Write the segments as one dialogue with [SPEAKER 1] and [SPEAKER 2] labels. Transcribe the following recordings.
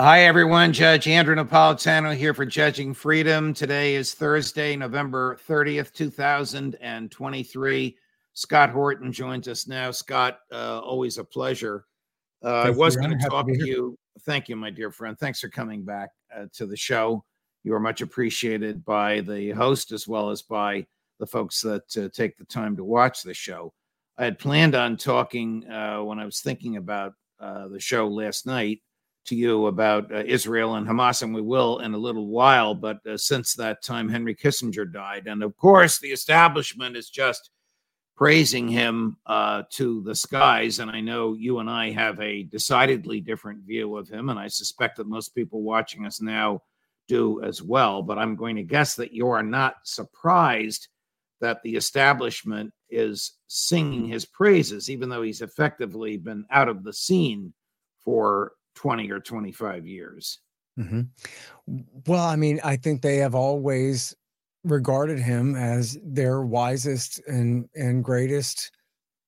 [SPEAKER 1] Hi, everyone. Judge Andrew Napolitano here for Judging Freedom. Today is Thursday, November 30th, 2023. Scott Horton joins us now. Scott, uh, always a pleasure. Uh, I was going to talk to you. Thank you, my dear friend. Thanks for coming back uh, to the show. You are much appreciated by the host as well as by the folks that uh, take the time to watch the show. I had planned on talking uh, when I was thinking about uh, the show last night to you about uh, Israel and Hamas, and we will in a little while. But uh, since that time, Henry Kissinger died. And of course, the establishment is just praising him uh, to the skies. And I know you and I have a decidedly different view of him. And I suspect that most people watching us now do as well. But I'm going to guess that you are not surprised that the establishment is singing his praises, even though he's effectively been out of the scene for 20 or 25 years.
[SPEAKER 2] Mm-hmm. Well, I mean, I think they have always regarded him as their wisest and and greatest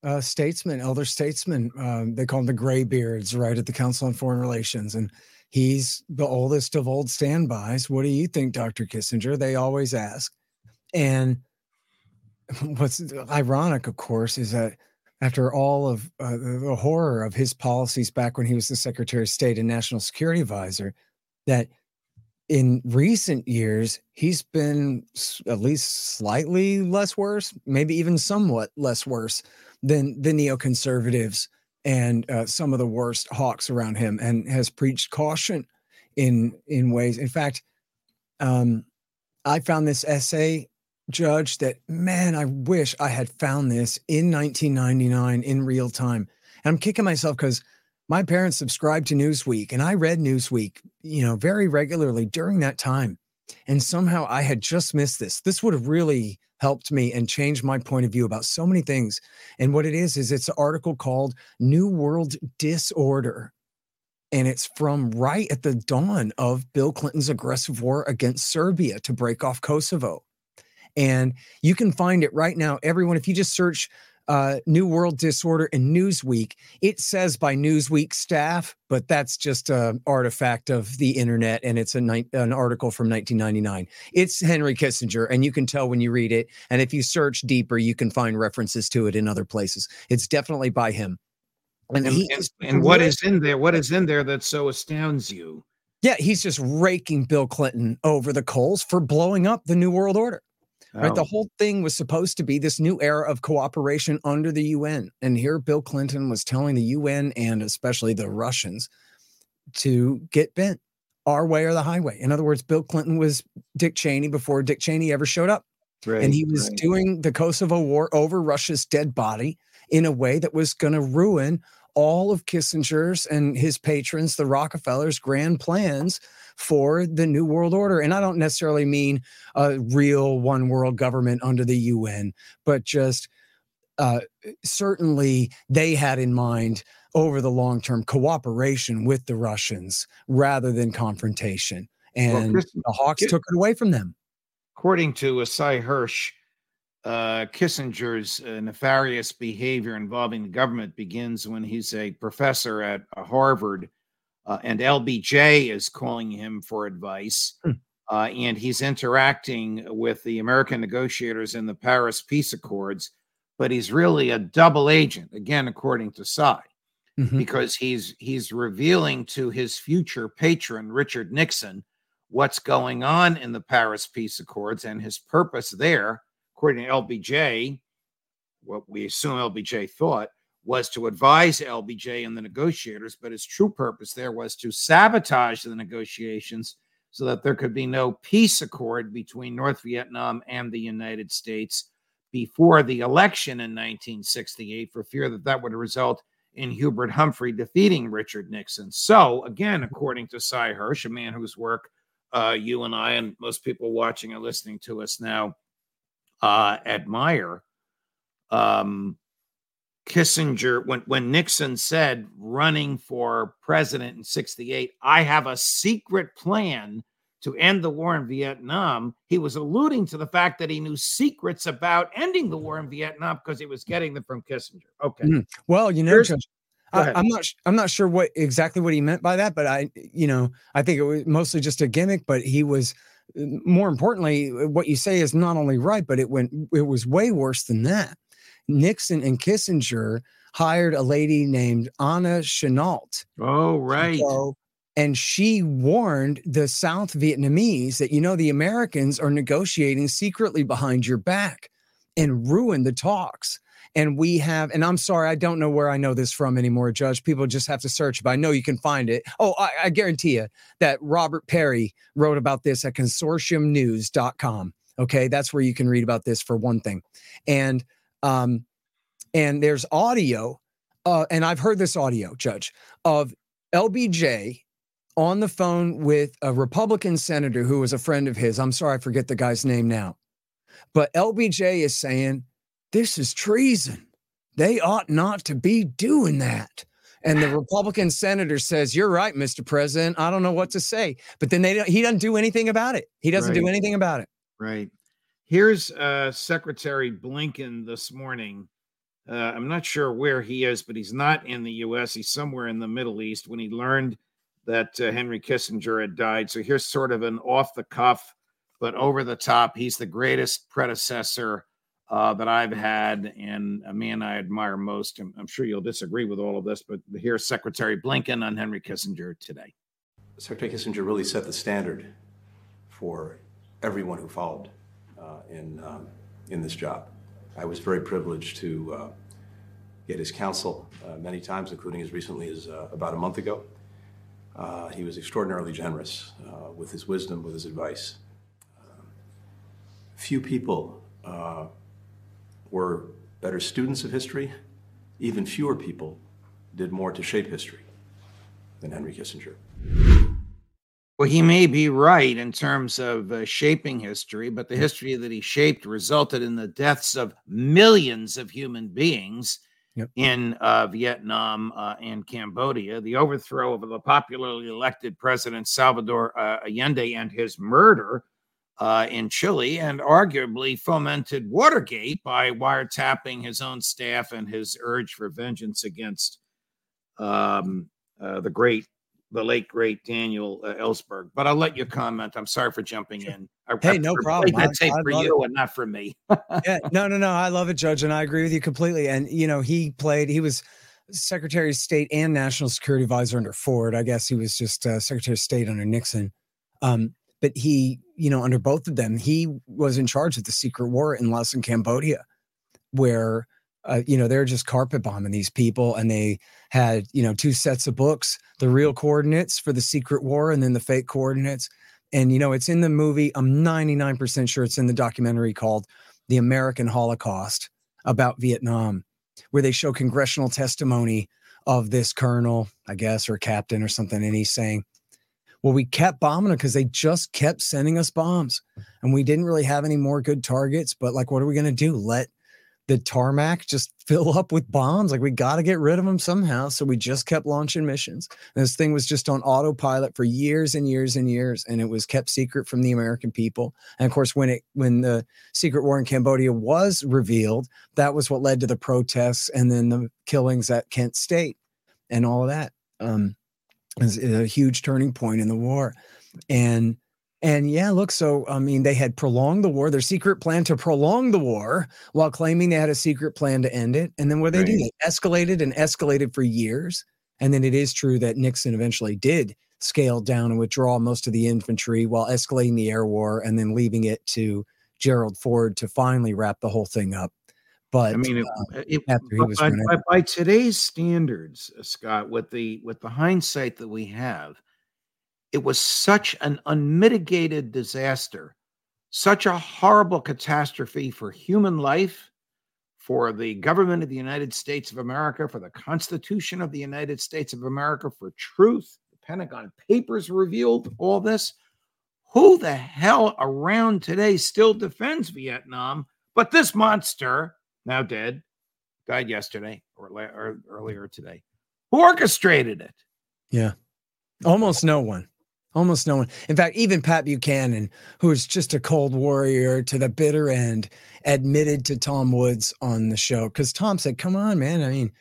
[SPEAKER 2] uh, statesman, elder statesman. Um, they call him the graybeards, right, at the Council on Foreign Relations, and he's the oldest of old standbys. What do you think, Dr. Kissinger? They always ask. And what's ironic, of course, is that after all of uh, the horror of his policies back when he was the Secretary of State and National Security Advisor, that in recent years he's been at least slightly less worse, maybe even somewhat less worse than the neoconservatives and uh, some of the worst hawks around him, and has preached caution in in ways. In fact, um, I found this essay judge that man i wish i had found this in 1999 in real time. And i'm kicking myself because my parents subscribed to newsweek and i read newsweek you know very regularly during that time and somehow i had just missed this. This would have really helped me and changed my point of view about so many things and what it is is it's an article called new world disorder and it's from right at the dawn of bill clinton's aggressive war against serbia to break off kosovo and you can find it right now. Everyone, if you just search uh, New World Disorder and Newsweek, it says by Newsweek staff, but that's just an artifact of the internet and it's a ni- an article from 1999. It's Henry Kissinger, and you can tell when you read it. And if you search deeper, you can find references to it in other places. It's definitely by him.
[SPEAKER 1] And, and, and, and what is in there? What is in there that so astounds you?
[SPEAKER 2] Yeah, he's just raking Bill Clinton over the coals for blowing up the New World Order. Right. The oh. whole thing was supposed to be this new era of cooperation under the UN. And here Bill Clinton was telling the UN and especially the Russians to get bent our way or the highway. In other words, Bill Clinton was Dick Cheney before Dick Cheney ever showed up. Right, and he was right. doing the Kosovo war over Russia's dead body in a way that was going to ruin all of Kissinger's and his patrons, the Rockefellers' grand plans for the New World Order. And I don't necessarily mean a real one world government under the UN, but just uh, certainly they had in mind over the long term cooperation with the Russians rather than confrontation. And well, the Hawks took it away from them.
[SPEAKER 1] According to Asai Hersh, uh, Kissinger's uh, nefarious behavior involving the government begins when he's a professor at uh, Harvard uh, and LBJ is calling him for advice. Hmm. Uh, and he's interacting with the American negotiators in the Paris Peace Accords, but he's really a double agent, again, according to Sy. mm-hmm. because he's he's revealing to his future patron Richard Nixon what's going on in the Paris Peace Accords and his purpose there, according to LBJ, what we assume LBJ thought was to advise LBJ and the negotiators, but his true purpose there was to sabotage the negotiations so that there could be no peace accord between North Vietnam and the United States before the election in 1968 for fear that that would result in Hubert Humphrey defeating Richard Nixon. So, again, according to Sy Hersh, a man whose work uh, you and I and most people watching and listening to us now uh, admire, um, Kissinger, when, when Nixon said running for president in 68, I have a secret plan to end the war in Vietnam, he was alluding to the fact that he knew secrets about ending the war in Vietnam because he was getting them from Kissinger. Okay. Mm.
[SPEAKER 2] Well, you know, I, am not I'm not sure what exactly what he meant by that, but I you know I think it was mostly just a gimmick. But he was more importantly, what you say is not only right, but it went it was way worse than that. Nixon and Kissinger hired a lady named Anna Chennault.
[SPEAKER 1] Oh, right. So
[SPEAKER 2] and she warned the South Vietnamese that, you know, the Americans are negotiating secretly behind your back and ruin the talks. And we have, and I'm sorry, I don't know where I know this from anymore, Judge. People just have to search, but I know you can find it. Oh, I, I guarantee you that Robert Parry wrote about this at consortiumnews.com. Okay. That's where you can read about this for one thing. And, um, and there's audio, uh, and I've heard this audio, Judge, of LBJ on the phone with a Republican senator who was a friend of his. I'm sorry, I forget the guy's name now. But LBJ is saying, this is treason. They ought not to be doing that. And the Republican senator says, You're right, Mr. President. I don't know what to say. But then they don't, he doesn't do anything about it. He doesn't right. do anything about it.
[SPEAKER 1] Right. Here's uh, Secretary Blinken this morning. Uh, I'm not sure where he is, but he's not in the U.S. He's somewhere in the Middle East when he learned that uh, Henry Kissinger had died. So here's sort of an off the cuff, but over the top. He's the greatest predecessor uh, that I've had and a man I admire most. I'm, I'm sure you'll disagree with all of this, but here's Secretary Blinken on Henry Kissinger today.
[SPEAKER 3] Secretary Kissinger really set the standard for everyone who followed in, um, in this job. I was very privileged to uh, get his counsel uh, many times, including as recently as uh, about a month ago. Uh, he was extraordinarily generous uh, with his wisdom, with his advice. Uh, few people were better students of history, even fewer people did more to shape history than Henry Kissinger.
[SPEAKER 1] Well, he may be right in terms of uh, shaping history, but the history that he shaped resulted in the deaths of millions of human beings yep. in uh, Vietnam uh, and Cambodia, the overthrow of the popularly elected president Salvador uh, Allende and his murder uh, in Chile and arguably fomented Watergate by wiretapping his own staff and his urge for vengeance against um, uh, the great, the late great Daniel uh, Ellsberg. But I'll let you comment. I'm sorry for jumping in. I,
[SPEAKER 2] hey, I, no problem.
[SPEAKER 1] I'd say for you it. and not for me.
[SPEAKER 2] yeah, no, no, no. I love it, Judge, and I agree with you completely. And you know, he played. He was. Secretary of State and National Security Advisor under Ford. I guess he was just uh, Secretary of State under Nixon. Um, but he, you know, under both of them, he was in charge of the secret war in Laos and Cambodia, where, uh, you know, they're just carpet bombing these people. And they had, you know, two sets of books the real coordinates for the secret war and then the fake coordinates. And, you know, it's in the movie. I'm 99% sure it's in the documentary called The American Holocaust about Vietnam, where they show congressional testimony of this colonel, I guess, or captain or something. And he's saying, well, we kept bombing them because they just kept sending us bombs and we didn't really have any more good targets. But like, what are we going to do? Let the tarmac just fill up with bombs? Like, we got to get rid of them somehow. So we just kept launching missions. And this thing was just on autopilot for years and years and years. And it was kept secret from the American people. And of course, when it, when the secret war in Cambodia was revealed, that was what led to the protests and then the killings at Kent State and all of that. Um, is a huge turning point in the war. And And yeah, look, so I mean, they had prolonged the war, their secret plan to prolong the war while claiming they had a secret plan to end it. And then what they right. do, they escalated and escalated for years. And then it is true that Nixon eventually did scale down and withdraw most of the infantry while escalating the air war and then leaving it to Gerald Ford to finally wrap the whole thing up. But
[SPEAKER 1] I mean, it, uh, it, by, by, by, today's standards, uh, Scott, with the with the hindsight that we have, it was such an unmitigated disaster, such a horrible catastrophe for human life, for the government of the United States of America, for the Constitution of the United States of America, for truth. The Pentagon Papers revealed all this. Who the hell around today still defends Vietnam but this monster? now dead, died yesterday or, or earlier today. Who orchestrated it?
[SPEAKER 2] Yeah. Almost no one. Almost no one. In fact, even Pat Buchanan, who is just a cold warrior to the bitter end, admitted to Tom Woods on the show because Tom said, "Come on, man. I mean,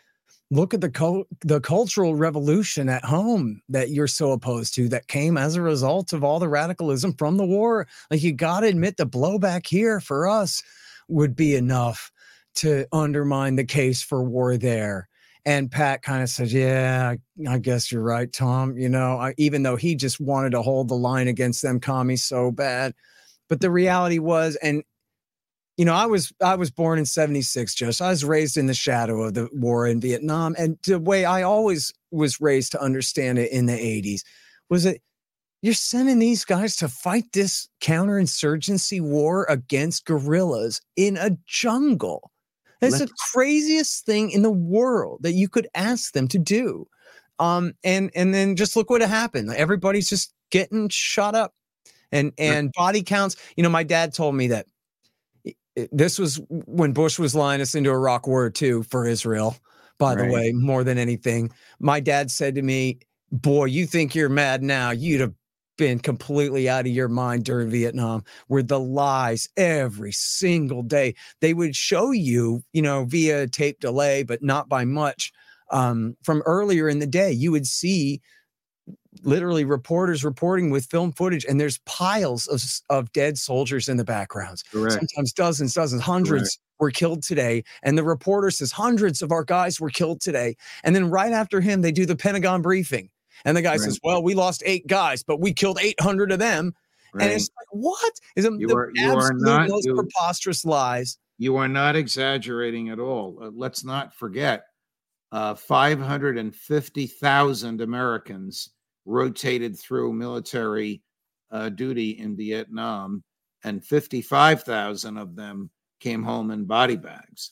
[SPEAKER 2] look at the co- the cultural revolution at home that you're so opposed to that came as a result of all the radicalism from the war. Like you got to admit the blowback here for us would be enough to undermine the case for war there. And Pat kind of said, Yeah, I guess you're right, Tom. You know, I, even though he just wanted to hold the line against them commies so bad. But the reality was, and you know, I was I was born in 76, just I was raised in the shadow of the war in Vietnam. And the way I always was raised to understand it in the 80s was that you're sending these guys to fight this counterinsurgency war against guerrillas in a jungle. That's the craziest thing in the world that you could ask them to do. Um, and and then just look what happened. Everybody's just getting shot up, and and body counts. You know, my dad told me that this was when Bush was lying us into Iraq War II for Israel. By right. the way, more than anything, my dad said to me, "Boy, you think you're mad now? You'd have been completely out of your mind during Vietnam, were the lies every single day they would show you, you know, via tape delay, but not by much. Um, from earlier in the day, you would see literally reporters reporting with film footage, and there's piles of, of dead soldiers in the backgrounds. Correct. Sometimes dozens, dozens, hundreds. Correct were killed today. And the reporter says hundreds of our guys were killed today. And then right after him, they do the Pentagon briefing. And the guy right. says, "Well, we lost eight guys, but we killed 800 of them." Right. And it's like, what is it? You are, you are not most you, preposterous lies.
[SPEAKER 1] You are not exaggerating at all. Uh, let's not forget, uh, 550,000 Americans rotated through military uh, duty in Vietnam, and 55,000 of them came home in body bags.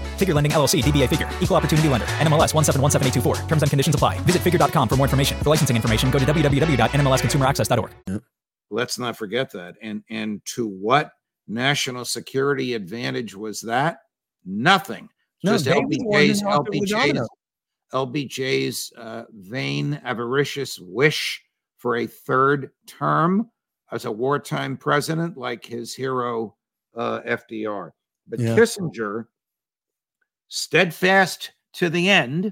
[SPEAKER 4] Figure Lending LLC, DBA Figure, Equal Opportunity Lender, NMLS 1717824. Terms and conditions apply. Visit figure.com for more information. For licensing information, go to www.nmlsconsumeraccess.org.
[SPEAKER 1] Let's not forget that. And and to what national security advantage was that? Nothing. No, Just LBJ's LBJ's, LBJ's uh, vain, avaricious wish for a third term as a wartime president, like his hero uh, FDR. But yeah. Kissinger steadfast to the end,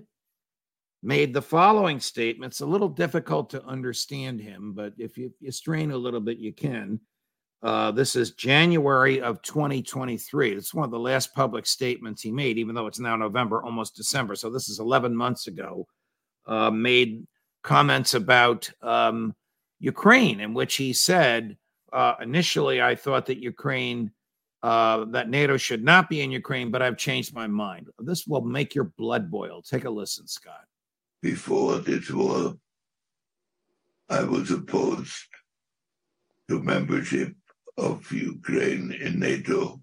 [SPEAKER 1] made the following statements. A little difficult to understand him, but if you, you strain a little bit, you can. Uh, this is January of 2023. It's one of the last public statements he made, even though it's now November, almost December. So this is 11 months ago. Uh, made comments about um, Ukraine, in which he said, uh, initially, I thought that Ukraine uh, that NATO should not be in Ukraine, but I've changed my mind. This will make your blood boil. Take a listen, Scott.
[SPEAKER 5] Before this war, I was opposed to membership of Ukraine in NATO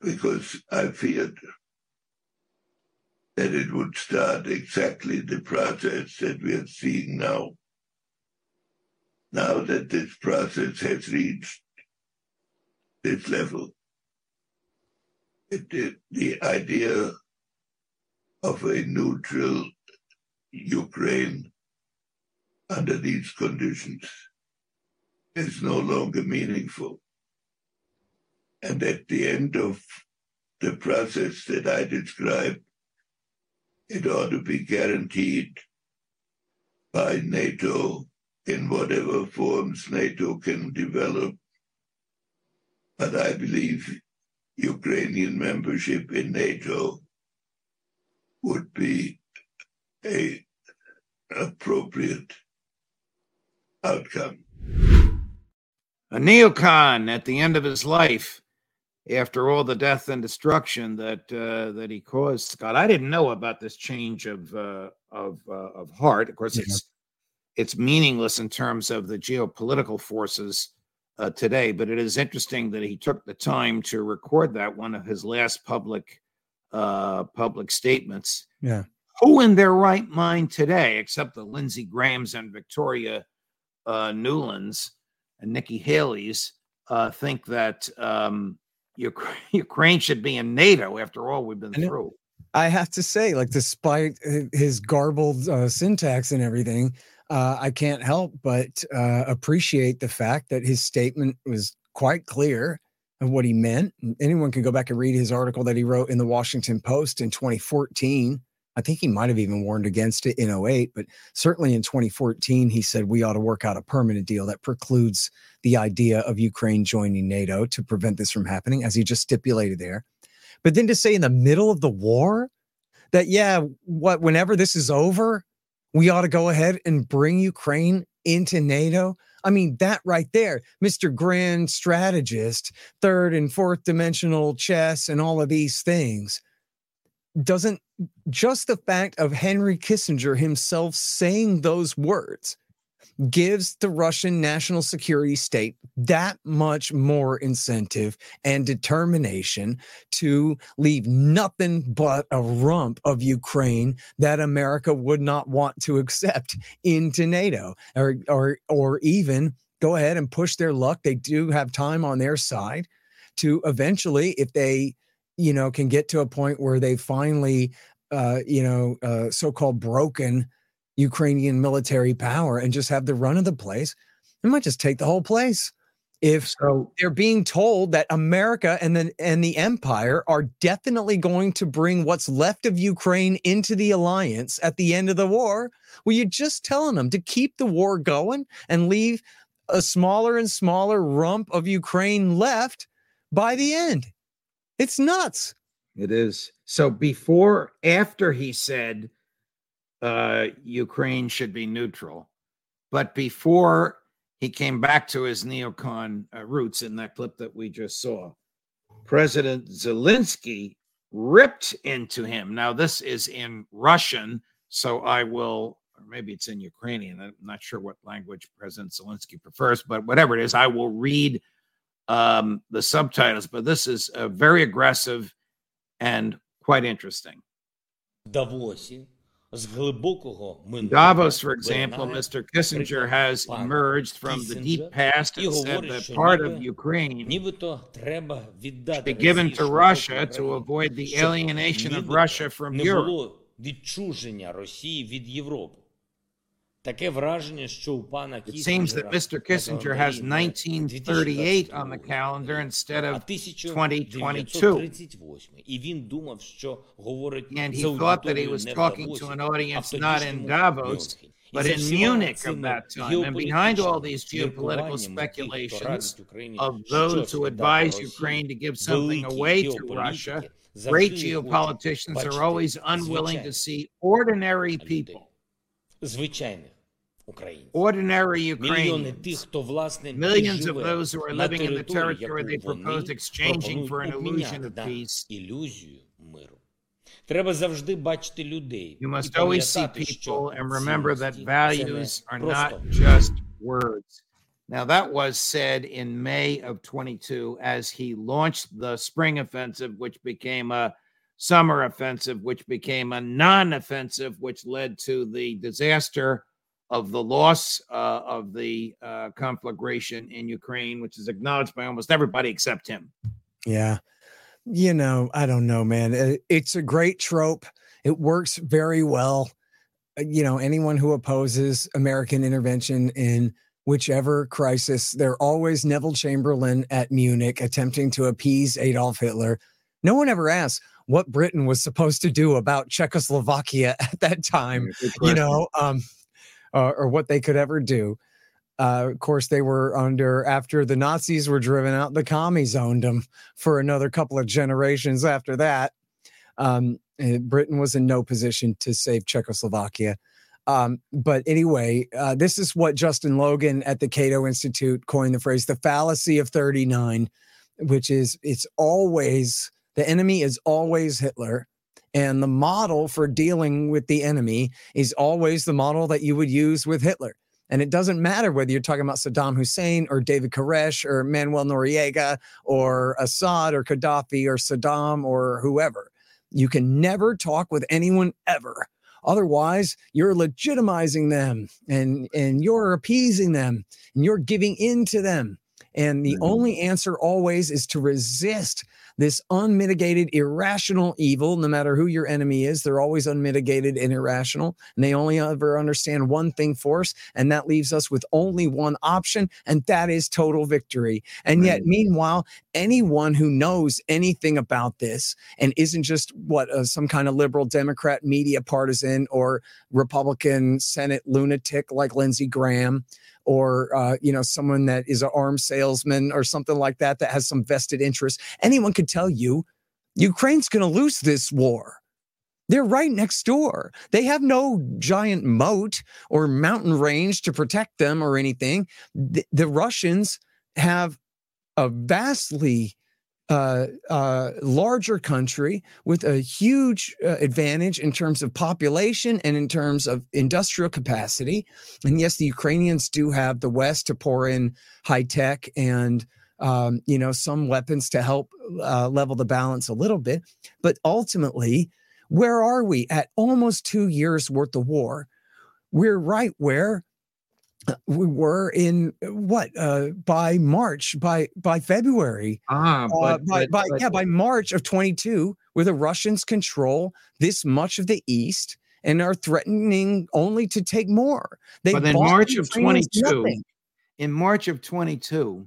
[SPEAKER 5] because I feared that it would start exactly the process that we are seeing now. Now that this process has reached this level. It, it, the idea of a neutral Ukraine under these conditions is no longer meaningful. And at the end of the process that I described, it ought to be guaranteed by NATO in whatever forms NATO can develop. But I believe Ukrainian membership in NATO would be a appropriate outcome.
[SPEAKER 1] A neocon at the end of his life, after all the death and destruction that uh, that he caused, Scott. I didn't know about this change of uh, of uh, of heart. Of course,
[SPEAKER 2] Yeah.
[SPEAKER 1] it's it's meaningless in terms of the geopolitical forces uh, today, but it is interesting that he took the time to record that one of his last public uh, public statements.
[SPEAKER 2] Yeah.
[SPEAKER 1] Who in their right mind today, except the Lindsey Grahams and Victoria uh, Nulands and Nikki Haley's, uh, think that um, Ukraine should be in NATO after all we've been through?
[SPEAKER 2] I have to say, like, despite his garbled uh, syntax and everything, uh, I can't help but uh, appreciate the fact that his statement was quite clear of what he meant. Anyone can go back and read his article that he wrote in the Washington Post in 2014. I think he might have even warned against it in 08, but certainly in 2014, he said we ought to work out a permanent deal that precludes the idea of Ukraine joining NATO to prevent this from happening, as he just stipulated there. But then to say in the middle of the war that, yeah, what, whenever this is over, we ought to go ahead and bring Ukraine into NATO. I mean, that right there, Mr. Grand Strategist, third and fourth dimensional chess, and all of these things, doesn't just the fact of Henry Kissinger himself saying those words gives the Russian national security state that much more incentive and determination to leave nothing but a rump of Ukraine that America would not want to accept into NATO or or or even go ahead and push their luck. They do have time on their side to eventually, if they, you know, can get to a point where they finally uh, you know, uh, so-called broken Ukrainian military power and just have the run of the place. They might just take the whole place. If
[SPEAKER 1] So
[SPEAKER 2] they're being told that America and the and the empire are definitely going to bring what's left of Ukraine into the alliance at the end of the war, well, you're just telling them to keep the war going and leave a smaller and smaller rump of Ukraine left by the end. It's nuts.
[SPEAKER 1] It is. So before, after he said uh, Ukraine should be neutral. But before he came back to his neocon uh, roots in that clip that we just saw, President Zelensky ripped into him. Now, this is in Russian, so I will, or maybe it's in Ukrainian. I'm not sure what language President Zelensky prefers, but whatever it is, I will read um, the subtitles. But this is uh, very aggressive and quite interesting.
[SPEAKER 6] Divorce.
[SPEAKER 1] Davos, for example, Mr. Kissinger has emerged from the deep past and said that part of Ukraine
[SPEAKER 6] should
[SPEAKER 1] be given to Russia to avoid the alienation of Russia from Europe.
[SPEAKER 6] Таке враження, що у пана
[SPEAKER 1] It seems that Mr. Kissinger has 1938 on the calendar instead
[SPEAKER 6] а
[SPEAKER 1] of
[SPEAKER 6] 1938. І він думав, що говорить
[SPEAKER 1] And he
[SPEAKER 6] з
[SPEAKER 1] thought that he
[SPEAKER 6] аудиторією
[SPEAKER 1] was
[SPEAKER 6] не в
[SPEAKER 1] talking to
[SPEAKER 6] Давосі,
[SPEAKER 1] an
[SPEAKER 6] а в
[SPEAKER 1] audience not in
[SPEAKER 6] тодішньому
[SPEAKER 1] Davos,
[SPEAKER 6] Мюнхені. І
[SPEAKER 1] but
[SPEAKER 6] за
[SPEAKER 1] in
[SPEAKER 6] всіма
[SPEAKER 1] Munich of
[SPEAKER 6] цими
[SPEAKER 1] that time. And behind all
[SPEAKER 6] геополітичними
[SPEAKER 1] these geopolitical
[SPEAKER 6] міркуваннями тих, хто
[SPEAKER 1] speculations
[SPEAKER 6] радить Україні
[SPEAKER 1] of
[SPEAKER 6] щось
[SPEAKER 1] those who
[SPEAKER 6] віддати
[SPEAKER 1] advise
[SPEAKER 6] Росії,
[SPEAKER 1] Ukraine to give something
[SPEAKER 6] великі
[SPEAKER 1] away to
[SPEAKER 6] геополітики
[SPEAKER 1] Russia,
[SPEAKER 6] завжди
[SPEAKER 1] great
[SPEAKER 6] не хочуть
[SPEAKER 1] geopoliticians are
[SPEAKER 6] бачити
[SPEAKER 1] always unwilling to
[SPEAKER 6] звичайних
[SPEAKER 1] see ordinary
[SPEAKER 6] людей,
[SPEAKER 1] people,
[SPEAKER 6] звичайних українців.
[SPEAKER 1] ordinary
[SPEAKER 6] Мільйони тих,
[SPEAKER 1] Ukrainians,
[SPEAKER 6] хто власне
[SPEAKER 1] millions of
[SPEAKER 6] живе
[SPEAKER 1] those who are
[SPEAKER 6] на
[SPEAKER 1] living in the
[SPEAKER 6] території,
[SPEAKER 1] territory they
[SPEAKER 6] яку вони
[SPEAKER 1] proposed exchanging for an
[SPEAKER 6] пропонують
[SPEAKER 1] illusion of
[SPEAKER 6] обміняти на
[SPEAKER 1] peace.
[SPEAKER 6] ілюзію миру. Треба завжди бачити людей
[SPEAKER 1] You
[SPEAKER 6] і
[SPEAKER 1] must always see
[SPEAKER 6] пам'ятати, що
[SPEAKER 1] people and remember that
[SPEAKER 6] цінності
[SPEAKER 1] values
[SPEAKER 6] це
[SPEAKER 1] are
[SPEAKER 6] не
[SPEAKER 1] not
[SPEAKER 6] просто
[SPEAKER 1] just words. Now, that was said in May of 22 as he launched the spring offensive, which became a summer offensive, which became a non offensive, which led to the disaster of the loss uh, of the uh, conflagration in Ukraine, which is acknowledged by almost everybody except him.
[SPEAKER 2] Yeah. You know, I don't know, man. It's a great trope. It works very well. Uh, You know, anyone who opposes American intervention in whichever crisis, they're always Neville Chamberlain at Munich attempting to appease Adolf Hitler. No one ever asks what Britain was supposed to do about Czechoslovakia at that time, you know, um, uh, or what they could ever do. Uh, of course, they were under after the Nazis were driven out, the commies owned them for another couple of generations after that. Um, Britain was in no position to save Czechoslovakia. Um, but anyway, uh, this is what Justin Logan at the Cato Institute coined the phrase the fallacy of 39, which is it's always the enemy is always Hitler. And the model for dealing with the enemy is always the model that you would use with Hitler. And it doesn't matter whether you're talking about Saddam Hussein or David Koresh or Manuel Noriega or Assad or Gaddafi or Saddam or whoever. You can never talk with anyone ever. Otherwise, you're legitimizing them and, and you're appeasing them and you're giving in to them. And the
[SPEAKER 1] Mhm.
[SPEAKER 2] only answer always is to resist this unmitigated, irrational evil, no matter who your enemy is. They're always unmitigated and irrational. And they only ever understand one thing force. And that leaves us with only one option, and that is total victory. And yet, meanwhile, anyone who knows anything about this and isn't just what uh, some kind of liberal Democrat media partisan or Republican Senate lunatic like Lindsey Graham or uh, you know someone that is an arms salesman or something like that that has some vested interest anyone could tell you ukraine's going to lose this war. They're right next door. They have no giant moat or mountain range to protect them or anything. The, the russians have a vastly uh, uh, larger country with a huge uh, advantage in terms of population and in terms of industrial capacity. And yes, the Ukrainians do have the West to pour in high tech and um, you know some weapons to help uh, level the balance a little bit. But ultimately, where are we at almost two years worth of war? We're right where we were in what uh, by March, by by February
[SPEAKER 1] Ah,
[SPEAKER 2] uh,
[SPEAKER 1] but,
[SPEAKER 2] by,
[SPEAKER 1] but-
[SPEAKER 2] by
[SPEAKER 1] but-
[SPEAKER 2] yeah by March of 22, where the Russians control this much of the East and are threatening only to take more. They
[SPEAKER 1] But in March of 22, in March of 22,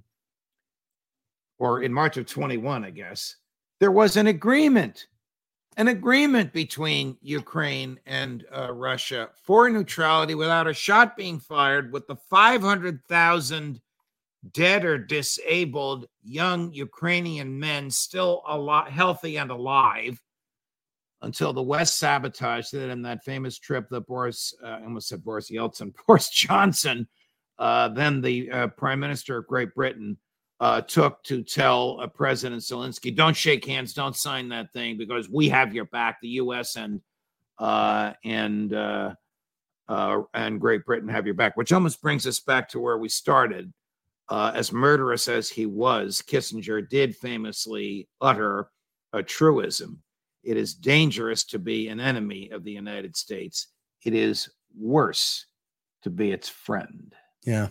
[SPEAKER 1] or in March of 21, I guess, there was an agreement, an agreement between Ukraine and uh, Russia for neutrality without a shot being fired, with the 500,000 dead or disabled young Ukrainian men still a lot healthy and alive until the West sabotaged it in that famous trip that Boris, uh, I almost said Boris Yeltsin, Boris Johnson, uh, then the uh, Prime Minister of Great Britain, uh, took to tell uh, President Zelensky, "Don't shake hands, don't sign that thing, because we have your back. The U.S. and uh, and uh, uh, and Great Britain have your back." Which almost brings us back to where we started. Uh, as murderous as he was, Kissinger did famously utter a truism it is dangerous to be an enemy of the United States. It is worse to be its friend.
[SPEAKER 2] Yeah,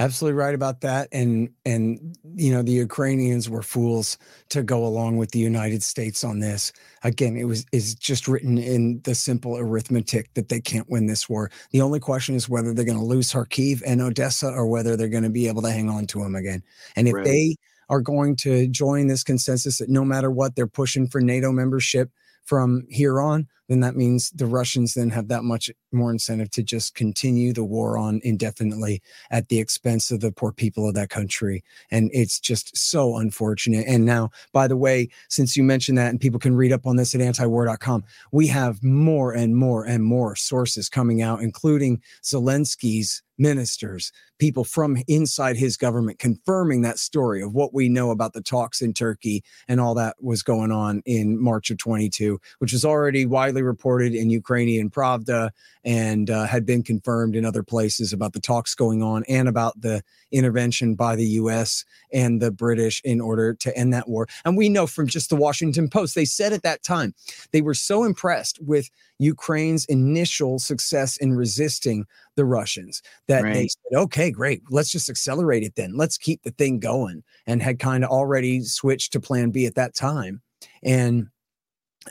[SPEAKER 2] absolutely right about that. And and you know the Ukrainians were fools to go along with the United States on this. Again, it was is just written in the simple arithmetic that they can't win this war. The only question is whether they're going to lose Kharkiv and Odessa or whether they're going to be able to hang on to them again. And if
[SPEAKER 1] Right.
[SPEAKER 2] they are going to join this consensus that no matter what they're pushing for NATO membership from here on, then that means the Russians then have that much more incentive to just continue the war on indefinitely at the expense of the poor people of that country. And it's just so unfortunate. And now, by the way, since you mentioned that, and people can read up on this at antiwar.com, we have more and more and more sources coming out, including Zelensky's ministers, people from inside his government confirming that story of what we know about the talks in Turkey and all that was going on in March of 22, which was already widely reported in Ukrainian Pravda and uh, had been confirmed in other places about the talks going on and about the intervention by the US and the British in order to end that war. And we know from just the Washington Post, they said at that time they were so impressed with Ukraine's initial success in resisting the Russians that they said, okay, great, let's just accelerate it then. Let's keep the thing going. And had kind of already switched to plan B at that time. And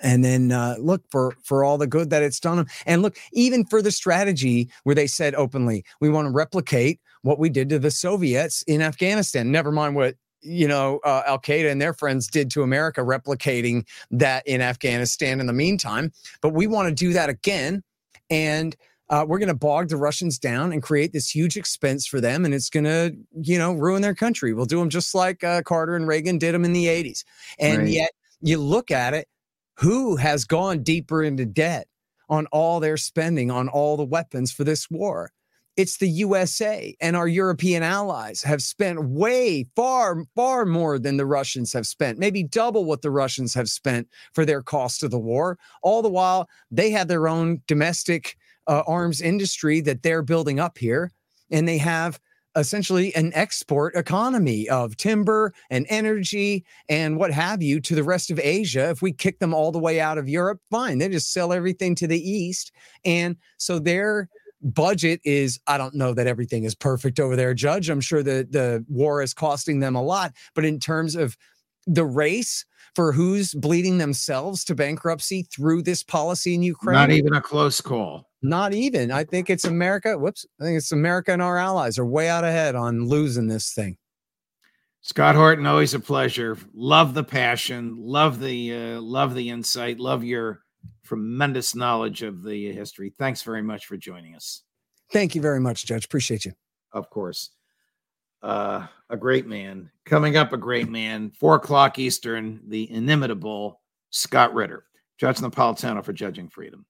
[SPEAKER 2] and then uh, look for for all the good that it's done them and look even for the strategy where they said openly we want to replicate what we did to the soviets in afghanistan never mind what you know uh, al qaeda and their friends did to america replicating that in afghanistan in the meantime but we want to do that again and uh, we're going to bog the Russians down and create this huge expense for them, and it's going to, you know, ruin their country. We'll do them just like uh, Carter and Reagan did them in the '80s. And
[SPEAKER 1] Right.
[SPEAKER 2] yet, you look at it, who has gone deeper into debt on all their spending on all the weapons for this war? It's the USA and our European allies have spent way far, far more than the Russians have spent, maybe double what the Russians have spent for their cost of the war. All the while, they have their own domestic uh, arms industry that they're building up here, and they have essentially an export economy of timber and energy and what have you to the rest of Asia. If we kick them all the way out of Europe, fine. They just sell everything to the East. And so their budget is, I don't know that everything is perfect over there, Judge. I'm sure that the war is costing them a lot. But in terms of the race for who's bleeding themselves to bankruptcy through this policy in Ukraine,
[SPEAKER 1] Not even a close call.
[SPEAKER 2] not even. I think it's America. Whoops. I think it's America and our allies are way out ahead on losing this thing.
[SPEAKER 1] Scott Horton, always a pleasure. Love the passion. Love the uh, love the insight. Love your tremendous knowledge of the history. Thanks very much for joining us.
[SPEAKER 2] Thank you very much, Judge. Appreciate you.
[SPEAKER 1] Of course, uh, a great man. Coming up, a great man. Four o'clock Eastern. The inimitable Scott Ritter, Judge Napolitano for Judging Freedom.